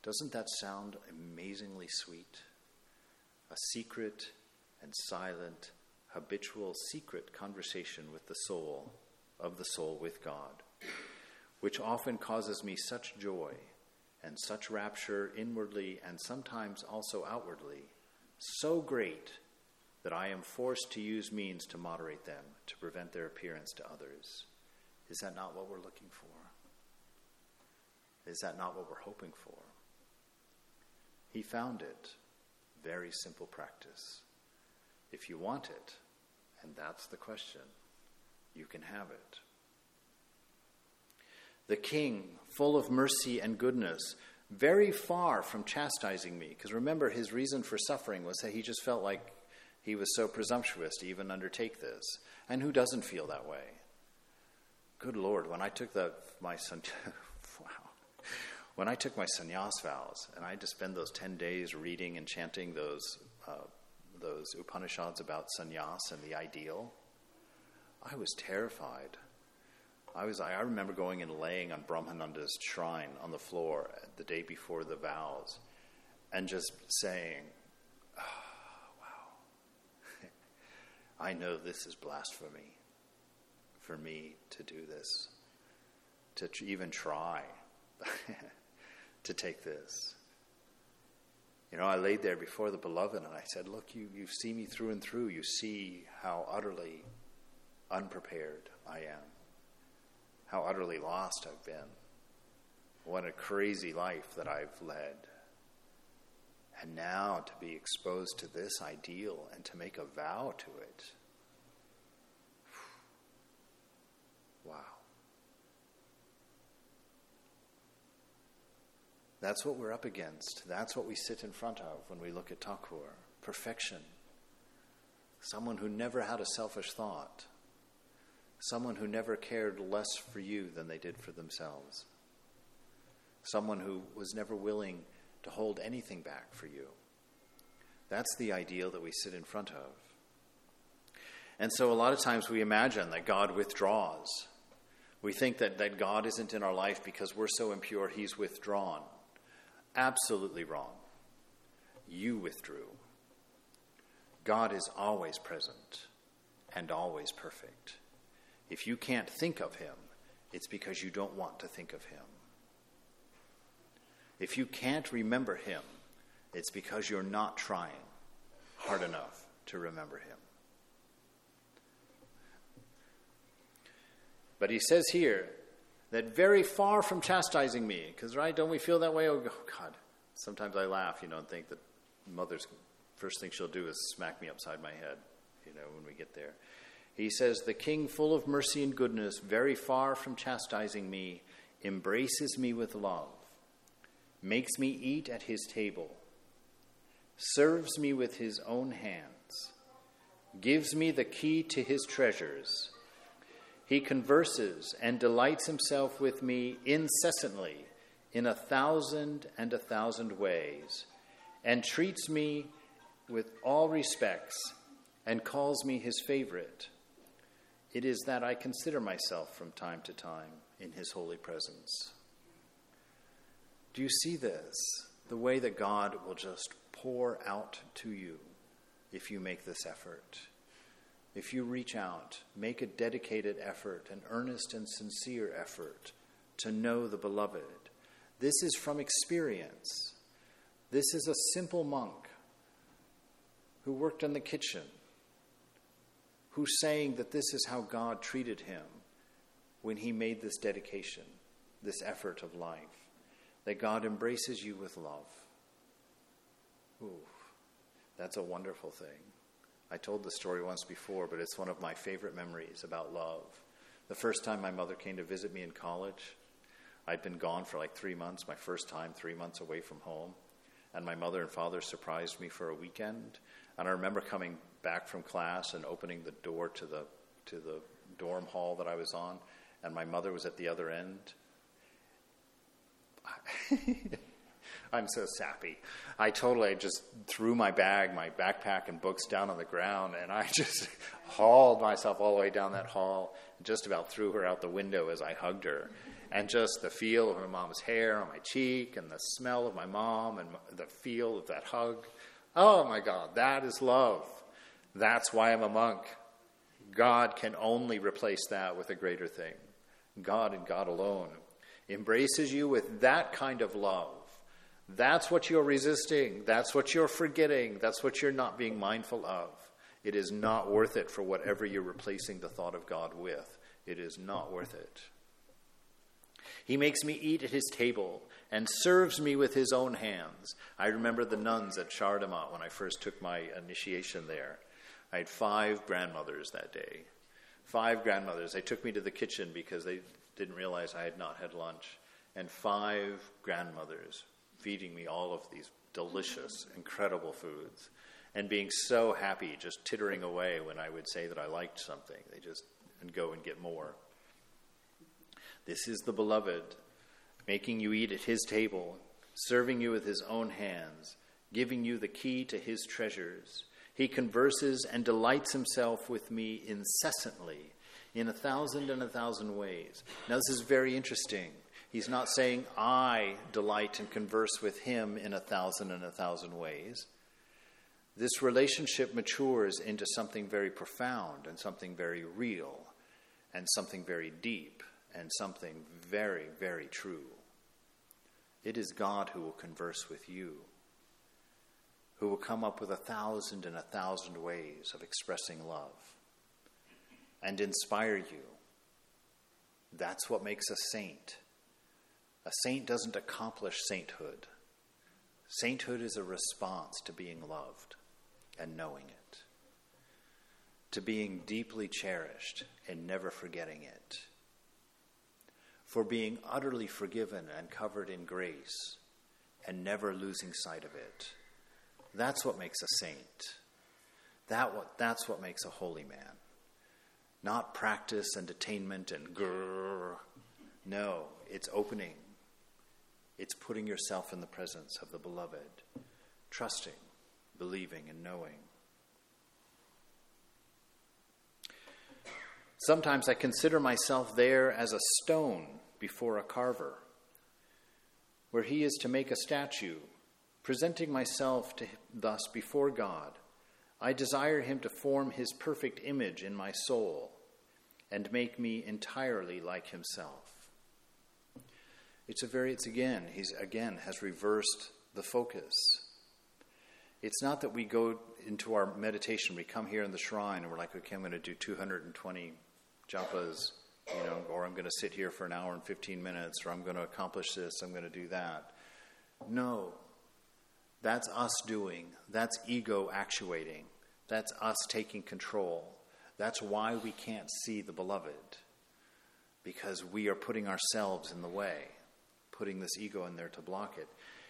Doesn't that sound amazingly sweet? A secret and silent, habitual, secret conversation with the soul, of the soul with God, which often causes me such joy and such rapture inwardly and sometimes also outwardly, so great that I am forced to use means to moderate them, to prevent their appearance to others. Is that not what we're looking for? Is that not what we're hoping for? He found it. Very simple practice. If you want it, and that's the question, you can have it the king, full of mercy and goodness, very far from chastising me. Because remember, his reason for suffering was that he just felt like he was so presumptuous to even undertake this. And who doesn't feel that way? Good Lord, when I took the, my son. when I took my sannyas vows, and I had to spend those 10 days reading and chanting those, uh, those Upanishads about sannyas and the ideal, I was terrified. I was I remember going and laying on Brahmananda's shrine on the floor the day before the vows and just saying, oh, wow, I know this is blasphemy for me to do this, to even try to take this. You know, I laid there before the beloved and I said, Look, you, you see me through and through. You see how utterly unprepared I am, how utterly lost I've been. What a crazy life that I've led. And now to be exposed to this ideal and to make a vow to it. Wow. That's what we're up against. That's what we sit in front of when we look at Thakur perfection. Someone who never had a selfish thought. Someone who never cared less for you than they did for themselves. Someone who was never willing to hold anything back for you. That's the ideal that we sit in front of. And so a lot of times we imagine that God withdraws. We think that, that God isn't in our life because we're so impure, He's withdrawn. Absolutely wrong. You withdrew. God is always present and always perfect. If you can't think of Him, it's because you don't want to think of Him. If you can't remember Him, it's because you're not trying hard enough to remember Him. But He says here that very far from chastising me, because, right, don't we feel that way? Oh, God. Sometimes I laugh, you know, and think that mother's first thing she'll do is smack me upside my head, you know, when we get there. He says, The king, full of mercy and goodness, very far from chastising me, embraces me with love, makes me eat at his table, serves me with his own hands, gives me the key to his treasures. He converses and delights himself with me incessantly in a thousand and a thousand ways, and treats me with all respects, and calls me his favorite it is that I consider myself from time to time in His holy presence. Do you see this? The way that God will just pour out to you if you make this effort. If you reach out, make a dedicated effort, an earnest and sincere effort to know the beloved. This is from experience. This is a simple monk who worked in the kitchen who's saying that this is how God treated him when he made this dedication, this effort of life, that God embraces you with love. Ooh, that's a wonderful thing. I told the story once before, but it's one of my favorite memories about love. The first time my mother came to visit me in college, I'd been gone for like three months, my first time, three months away from home. And my mother and father surprised me for a weekend. And I remember coming back from class and opening the door to the to the dorm hall that I was on, and my mother was at the other end. I'm so sappy. I totally just threw my bag, my backpack, and books down on the ground, and I just hauled myself all the way down that hall, and just about threw her out the window as I hugged her. And just the feel of my mom's hair on my cheek, and the smell of my mom, and the feel of that hug. Oh my God, that is love. That's why I'm a monk. God can only replace that with a greater thing. God and God alone embraces you with that kind of love. That's what you're resisting. That's what you're forgetting. That's what you're not being mindful of. It is not worth it for whatever you're replacing the thought of God with. It is not worth it. He makes me eat at his table and serves me with his own hands. I remember the nuns at Chardamont when I first took my initiation there. I had five grandmothers that day. Five grandmothers. They took me to the kitchen because they didn't realize I had not had lunch. And five grandmothers feeding me all of these delicious, incredible foods. And being so happy, just tittering away when I would say that I liked something. They just and go and get more. This is the beloved making you eat at his table, serving you with his own hands, giving you the key to his treasures. He converses and delights himself with me incessantly in a thousand and a thousand ways. Now, this is very interesting. He's not saying, I delight and converse with him in a thousand and a thousand ways. This relationship matures into something very profound and something very real and something very deep and something very, very true. It is God who will converse with you, who will come up with a thousand and a thousand ways of expressing love and inspire you. That's what makes a saint. A saint doesn't accomplish sainthood. Sainthood is a response to being loved and knowing it, to being deeply cherished and never forgetting it, for being utterly forgiven and covered in grace and never losing sight of it. That's what makes a saint. That what, that's what makes a holy man. Not practice and attainment and grrr. No, it's opening. It's putting yourself in the presence of the beloved, trusting believing and knowing. Sometimes I consider myself there as a stone before a carver, where he is to make a statue, presenting myself to thus before God. I desire him to form his perfect image in my soul and make me entirely like himself. It's a very, it's again, he's again has reversed the focus. It's not that we go into our meditation, we come here in the shrine and we're like, okay, I'm going to do 220 japas, you know, or I'm going to sit here for an hour and 15 minutes, or I'm going to accomplish this, I'm going to do that. No. That's us doing. That's ego actuating. That's us taking control. That's why we can't see the beloved, because we are putting ourselves in the way, putting this ego in there to block it.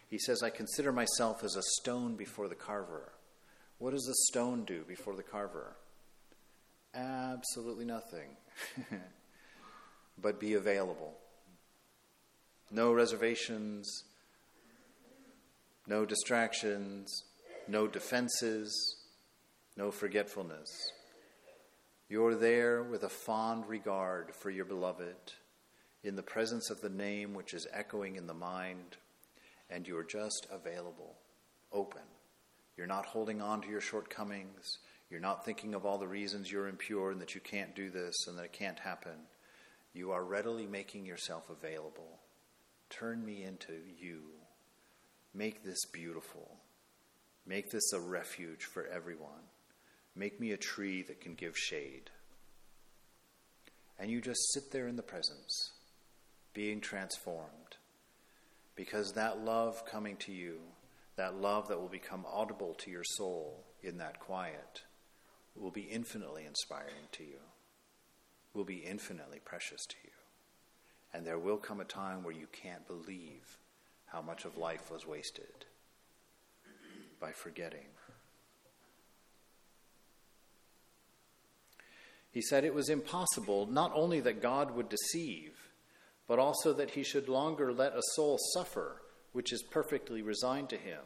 He says, I consider myself as a stone before the carver. What does a stone do before the carver? Absolutely nothing. but be available. No reservations, no distractions, no defenses, no forgetfulness. You're there with a fond regard for your beloved, in the presence of the name which is echoing in the mind and you're just available, open. You're not holding on to your shortcomings. You're not thinking of all the reasons you're impure and that you can't do this and that it can't happen. You are readily making yourself available. Turn me into you. Make this beautiful. Make this a refuge for everyone. Make me a tree that can give shade. And you just sit there in the presence, being transformed because that love coming to you, that love that will become audible to your soul in that quiet, will be infinitely inspiring to you, will be infinitely precious to you. And there will come a time where you can't believe how much of life was wasted by forgetting. He said it was impossible not only that God would deceive, but also that he should longer let a soul suffer which is perfectly resigned to him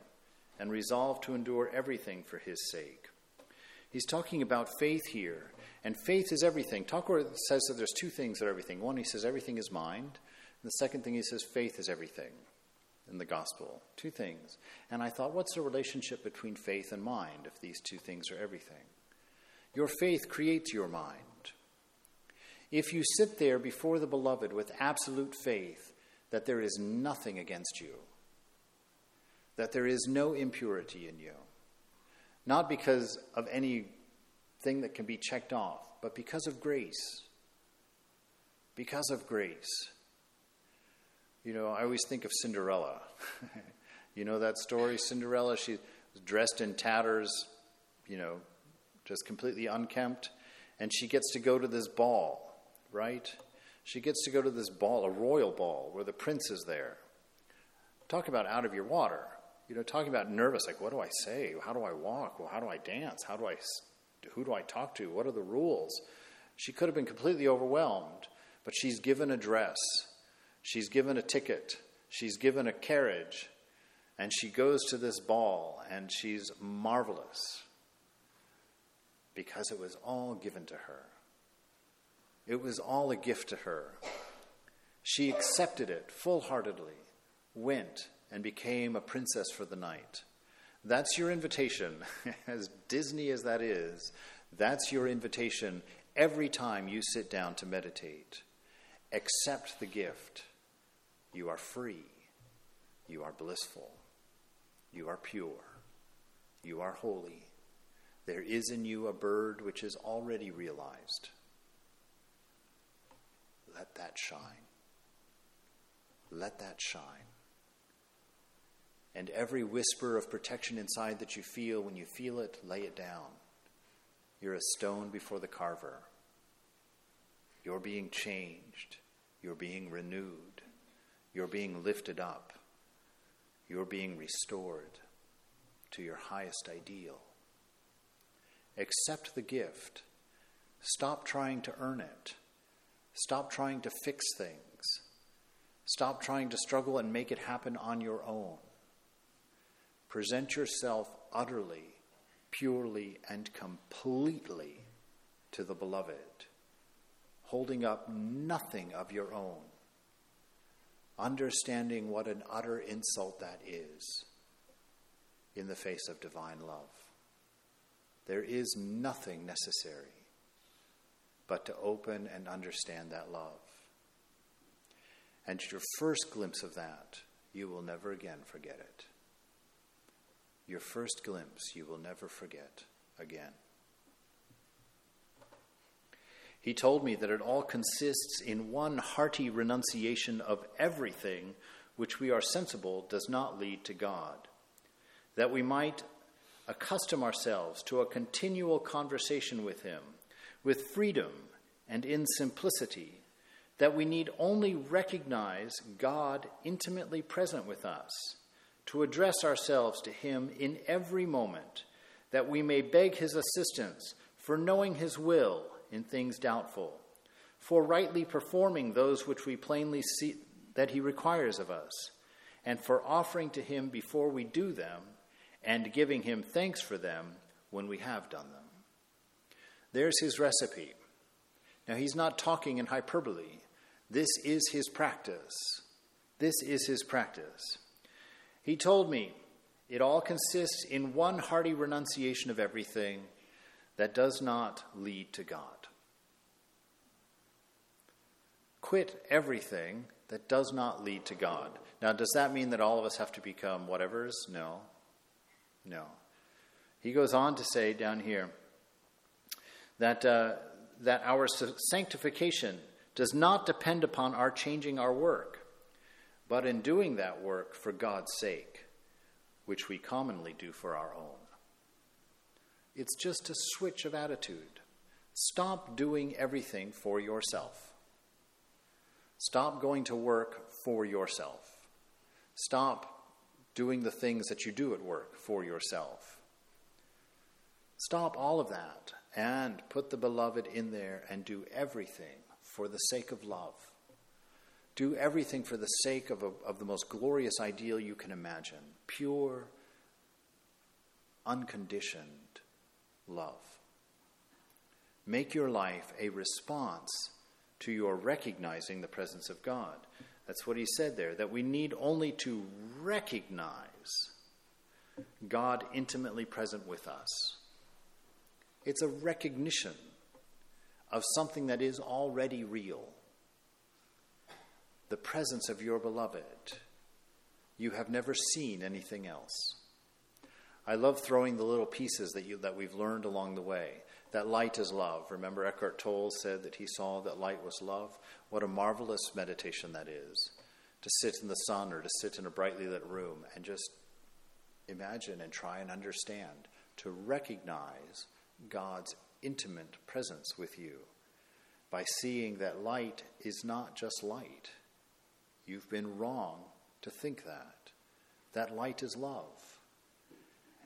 and resolved to endure everything for his sake. He's talking about faith here, and faith is everything. Thakur says that there's two things that are everything. One, he says everything is mind, and the second thing, he says faith is everything in the gospel. Two things. And I thought, what's the relationship between faith and mind if these two things are everything? Your faith creates your mind. If you sit there before the beloved with absolute faith that there is nothing against you, that there is no impurity in you, not because of anything that can be checked off, but because of grace. Because of grace. You know, I always think of Cinderella. you know that story, Cinderella? She was dressed in tatters, you know, just completely unkempt, and she gets to go to this ball right? She gets to go to this ball, a royal ball, where the prince is there. Talk about out of your water. You know, talking about nervous, like, what do I say? How do I walk? Well, how do I dance? How do I, who do I talk to? What are the rules? She could have been completely overwhelmed, but she's given a dress She's given a ticket, she's given a carriage, and she goes to this ball, and she's marvelous because it was all given to her. It was all a gift to her. She accepted it full heartedly, went, and became a princess for the night. That's your invitation. as Disney as that is, that's your invitation every time you sit down to meditate. Accept the gift. You are free. You are blissful. You are pure. You are holy. There is in you a bird which is already realized. Let that shine. Let that shine. And every whisper of protection inside that you feel, when you feel it, lay it down. You're a stone before the carver. You're being changed. You're being renewed. You're being lifted up. You're being restored to your highest ideal. Accept the gift. Stop trying to earn it. Stop trying to fix things. Stop trying to struggle and make it happen on your own. Present yourself utterly, purely, and completely to the beloved, holding up nothing of your own, understanding what an utter insult that is in the face of divine love. There is nothing necessary but to open and understand that love. And your first glimpse of that, you will never again forget it. Your first glimpse, you will never forget again. He told me that it all consists in one hearty renunciation of everything which we are sensible does not lead to God, that we might accustom ourselves to a continual conversation with Him with freedom and in simplicity, that we need only recognize God intimately present with us, to address ourselves to Him in every moment, that we may beg His assistance for knowing His will in things doubtful, for rightly performing those which we plainly see that He requires of us, and for offering to Him before we do them and giving him thanks for them when we have done them. There's his recipe. Now, he's not talking in hyperbole. This is his practice. This is his practice. He told me it all consists in one hearty renunciation of everything that does not lead to God. Quit everything that does not lead to God. Now, does that mean that all of us have to become whatevers? No. No. He goes on to say down here that, uh, that our sanctification does not depend upon our changing our work, but in doing that work for God's sake, which we commonly do for our own. It's just a switch of attitude. Stop doing everything for yourself. Stop going to work for yourself. Stop doing the things that you do at work for yourself. Stop all of that and put the beloved in there and do everything for the sake of love. Do everything for the sake of, a, of the most glorious ideal you can imagine pure, unconditioned love. Make your life a response to your recognizing the presence of God. That's what he said there, that we need only to recognize God intimately present with us. It's a recognition of something that is already real the presence of your beloved. You have never seen anything else. I love throwing the little pieces that, you, that we've learned along the way. That light is love. Remember, Eckhart Tolle said that he saw that light was love? What a marvelous meditation that is. To sit in the sun or to sit in a brightly lit room and just imagine and try and understand, to recognize God's intimate presence with you by seeing that light is not just light. You've been wrong to think that. That light is love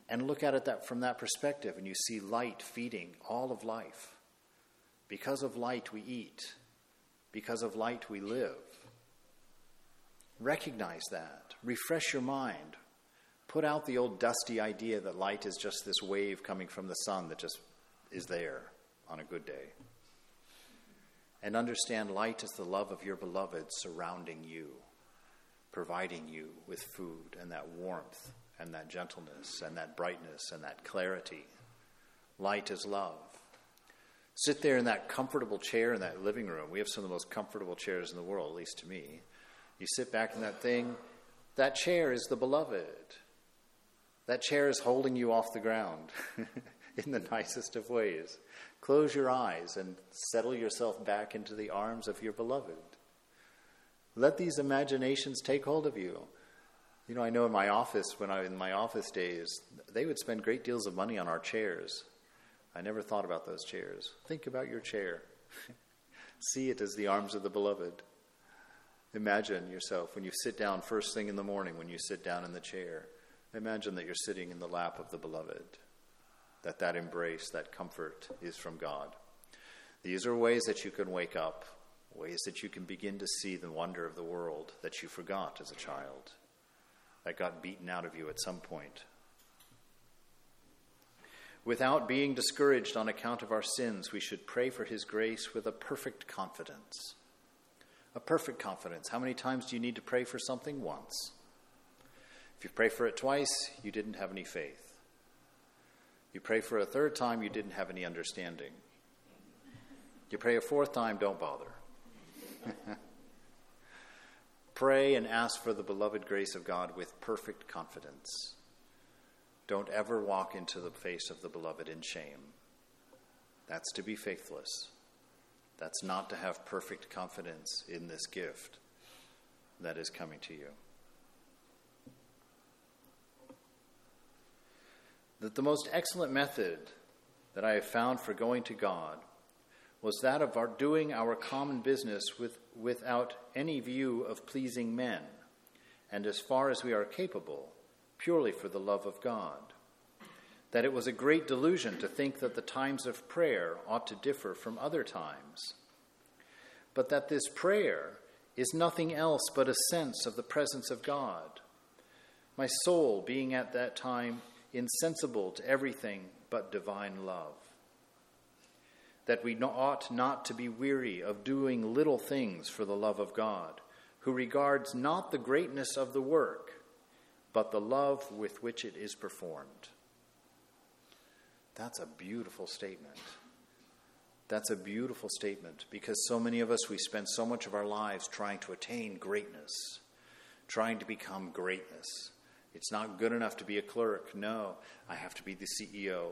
and look at it that, from that perspective, and you see light feeding all of life. Because of light, we eat. Because of light, we live. Recognize that. Refresh your mind. Put out the old dusty idea that light is just this wave coming from the sun that just is there on a good day. And understand light is the love of your beloved surrounding you, providing you with food and that warmth and that gentleness and that brightness and that clarity. Light is love. Sit there in that comfortable chair in that living room. We have some of the most comfortable chairs in the world, at least to me. You sit back in that thing. That chair is the beloved. That chair is holding you off the ground in the nicest of ways. Close your eyes and settle yourself back into the arms of your beloved. Let these imaginations take hold of you. You know, I know in my office, when I was in my office days, they would spend great deals of money on our chairs. I never thought about those chairs. Think about your chair. See it as the arms of the beloved. Imagine yourself when you sit down first thing in the morning, when you sit down in the chair. Imagine that you're sitting in the lap of the beloved, that that embrace, that comfort is from God. These are ways that you can wake up, ways that you can begin to see the wonder of the world that you forgot as a child, that got beaten out of you at some point Without being discouraged on account of our sins, we should pray for His grace with a perfect confidence. A perfect confidence. How many times do you need to pray for something? Once. If you pray for it twice, you didn't have any faith. You pray for a third time, you didn't have any understanding. You pray a fourth time, don't bother. pray and ask for the beloved grace of God with perfect confidence. Don't ever walk into the face of the beloved in shame. That's to be faithless. That's not to have perfect confidence in this gift that is coming to you. That the most excellent method that I have found for going to God was that of our doing our common business with, without any view of pleasing men, and as far as we are capable, purely for the love of God. That it was a great delusion to think that the times of prayer ought to differ from other times, but that this prayer is nothing else but a sense of the presence of God. My soul being at that time insensible to everything but divine love. That we ought not to be weary of doing little things for the love of God, who regards not the greatness of the work but the love with which it is performed. That's a beautiful statement. That's a beautiful statement because so many of us, we spend so much of our lives trying to attain greatness, trying to become greatness. It's not good enough to be a clerk. No, I have to be the CEO.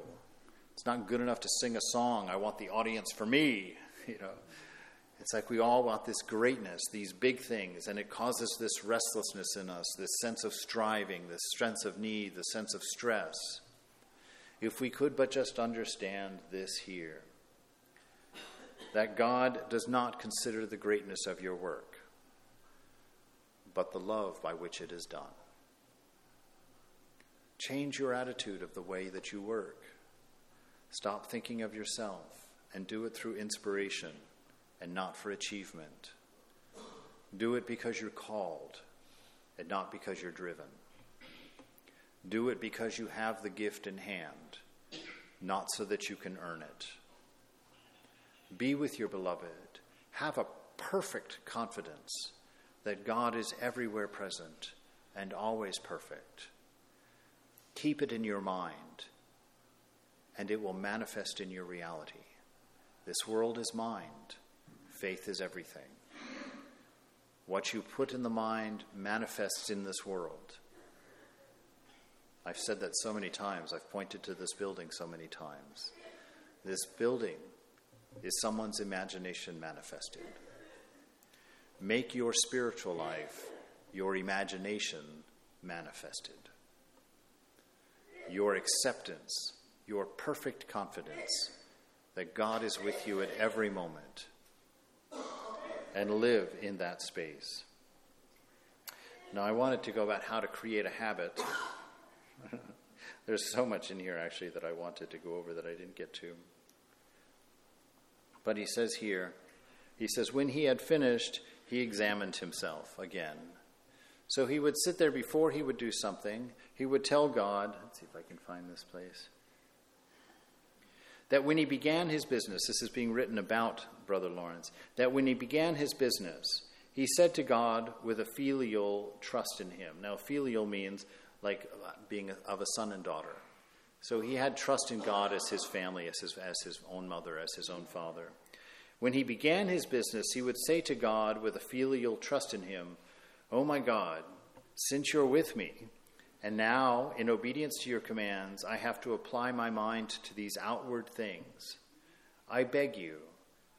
It's not good enough to sing a song. I want the audience for me. You know, it's like we all want this greatness, these big things, and it causes this restlessness in us, this sense of striving, this sense of need, the sense of stress. If we could but just understand this here that God does not consider the greatness of your work, but the love by which it is done. Change your attitude of the way that you work. Stop thinking of yourself and do it through inspiration and not for achievement. Do it because you're called and not because you're driven. Do it because you have the gift in hand, not so that you can earn it. Be with your beloved. Have a perfect confidence that God is everywhere present and always perfect. Keep it in your mind, and it will manifest in your reality. This world is mind faith is everything. What you put in the mind manifests in this world. I've said that so many times. I've pointed to this building so many times. This building is someone's imagination manifested. Make your spiritual life your imagination manifested. Your acceptance, your perfect confidence that God is with you at every moment and live in that space. Now, I wanted to go about how to create a habit. There's so much in here, actually, that I wanted to go over that I didn't get to. But he says here, he says, when he had finished, he examined himself again. So he would sit there before he would do something. He would tell God, let's see if I can find this place, that when he began his business, this is being written about Brother Lawrence, that when he began his business, he said to God with a filial trust in him. Now, filial means like being of a son and daughter. So he had trust in God as his family, as his, as his own mother, as his own father. When he began his business, he would say to God with a filial trust in him, Oh my God, since you're with me, and now, in obedience to your commands, I have to apply my mind to these outward things. I beg you,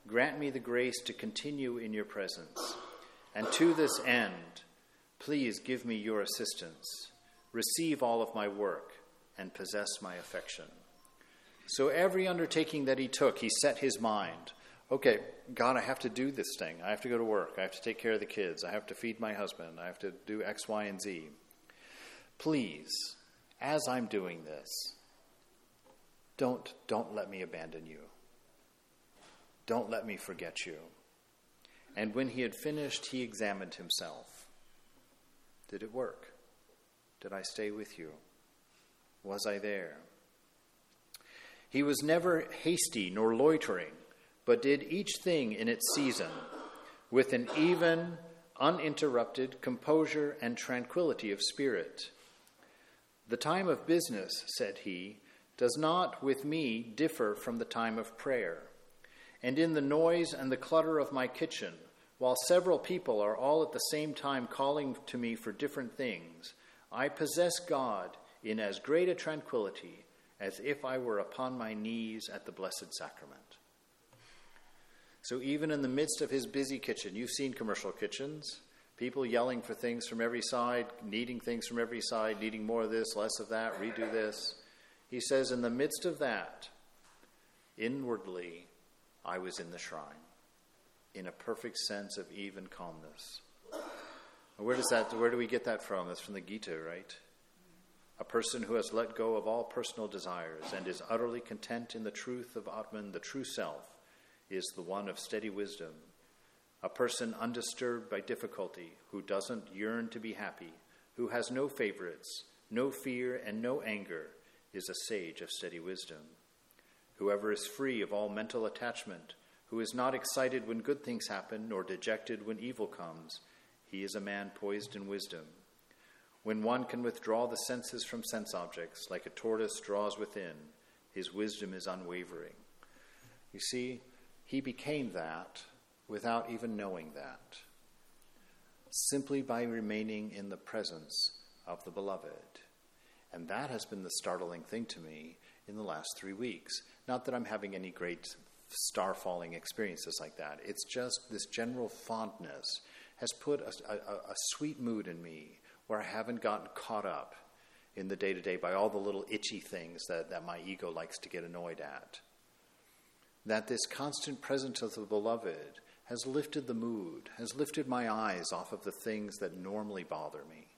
grant me the grace to continue in your presence. And to this end, please give me your assistance. Receive all of my work and possess my affection. So, every undertaking that he took, he set his mind okay, God, I have to do this thing. I have to go to work. I have to take care of the kids. I have to feed my husband. I have to do X, Y, and Z. Please, as I'm doing this, don't, don't let me abandon you. Don't let me forget you. And when he had finished, he examined himself. Did it work? Did I stay with you? Was I there? He was never hasty nor loitering, but did each thing in its season with an even, uninterrupted composure and tranquility of spirit. The time of business, said he, does not with me differ from the time of prayer. And in the noise and the clutter of my kitchen, while several people are all at the same time calling to me for different things, I possess God in as great a tranquility as if I were upon my knees at the Blessed Sacrament. So, even in the midst of his busy kitchen, you've seen commercial kitchens, people yelling for things from every side, needing things from every side, needing more of this, less of that, redo this. He says, in the midst of that, inwardly, I was in the shrine, in a perfect sense of even calmness. Where does that? Where do we get that from? That's from the Gita, right? A person who has let go of all personal desires and is utterly content in the truth of Atman, the true self, is the one of steady wisdom. A person undisturbed by difficulty, who doesn't yearn to be happy, who has no favorites, no fear, and no anger, is a sage of steady wisdom. Whoever is free of all mental attachment, who is not excited when good things happen, nor dejected when evil comes, he is a man poised in wisdom. When one can withdraw the senses from sense objects, like a tortoise draws within, his wisdom is unwavering. You see, he became that without even knowing that, simply by remaining in the presence of the beloved. And that has been the startling thing to me in the last three weeks. Not that I'm having any great star falling experiences like that, it's just this general fondness has put a, a, a sweet mood in me where I haven't gotten caught up in the day to day by all the little itchy things that, that my ego likes to get annoyed at that this constant presence of the beloved has lifted the mood, has lifted my eyes off of the things that normally bother me,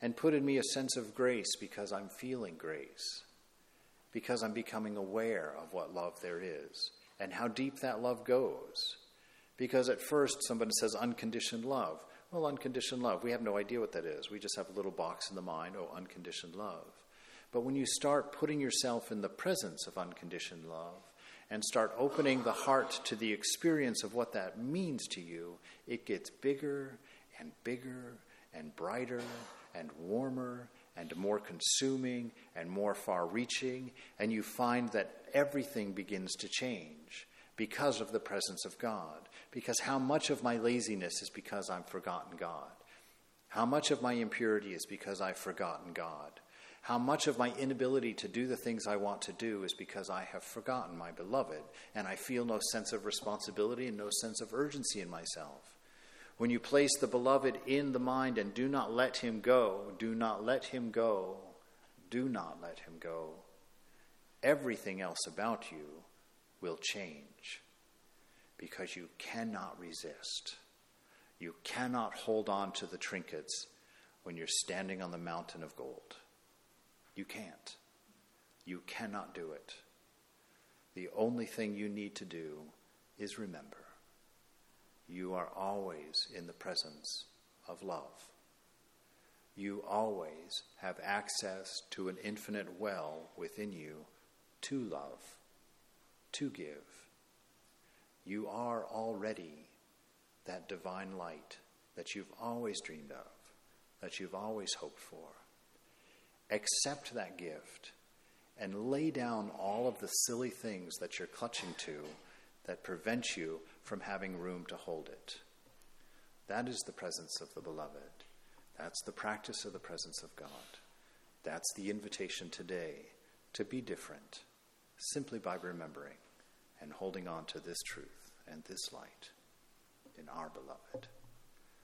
and put in me a sense of grace because I'm feeling grace, because I'm becoming aware of what love there is and how deep that love goes. Because at first somebody says unconditioned love. Well, unconditioned love, we have no idea what that is. We just have a little box in the mind, oh, unconditioned love. But when you start putting yourself in the presence of unconditioned love, and start opening the heart to the experience of what that means to you, it gets bigger and bigger and brighter and warmer and more consuming and more far reaching, and you find that everything begins to change because of the presence of God. Because how much of my laziness is because I've forgotten God? How much of my impurity is because I've forgotten God? How much of my inability to do the things I want to do is because I have forgotten my beloved, and I feel no sense of responsibility and no sense of urgency in myself. When you place the beloved in the mind and do not let him go, do not let him go, do not let him go, everything else about you will change because you cannot resist. You cannot hold on to the trinkets when you're standing on the mountain of gold. You can't. You cannot do it. The only thing you need to do is remember you are always in the presence of love. you always have access to an infinite well within you to love, to give. You are already that divine light that you've always dreamed of, that you've always hoped for. Accept that gift and lay down all of the silly things that you're clutching to that prevent you from having room to hold it. That is the presence of the beloved. That's the practice of the presence of God. That's the invitation today to be different simply by remembering and holding on to this truth and this light in our beloved.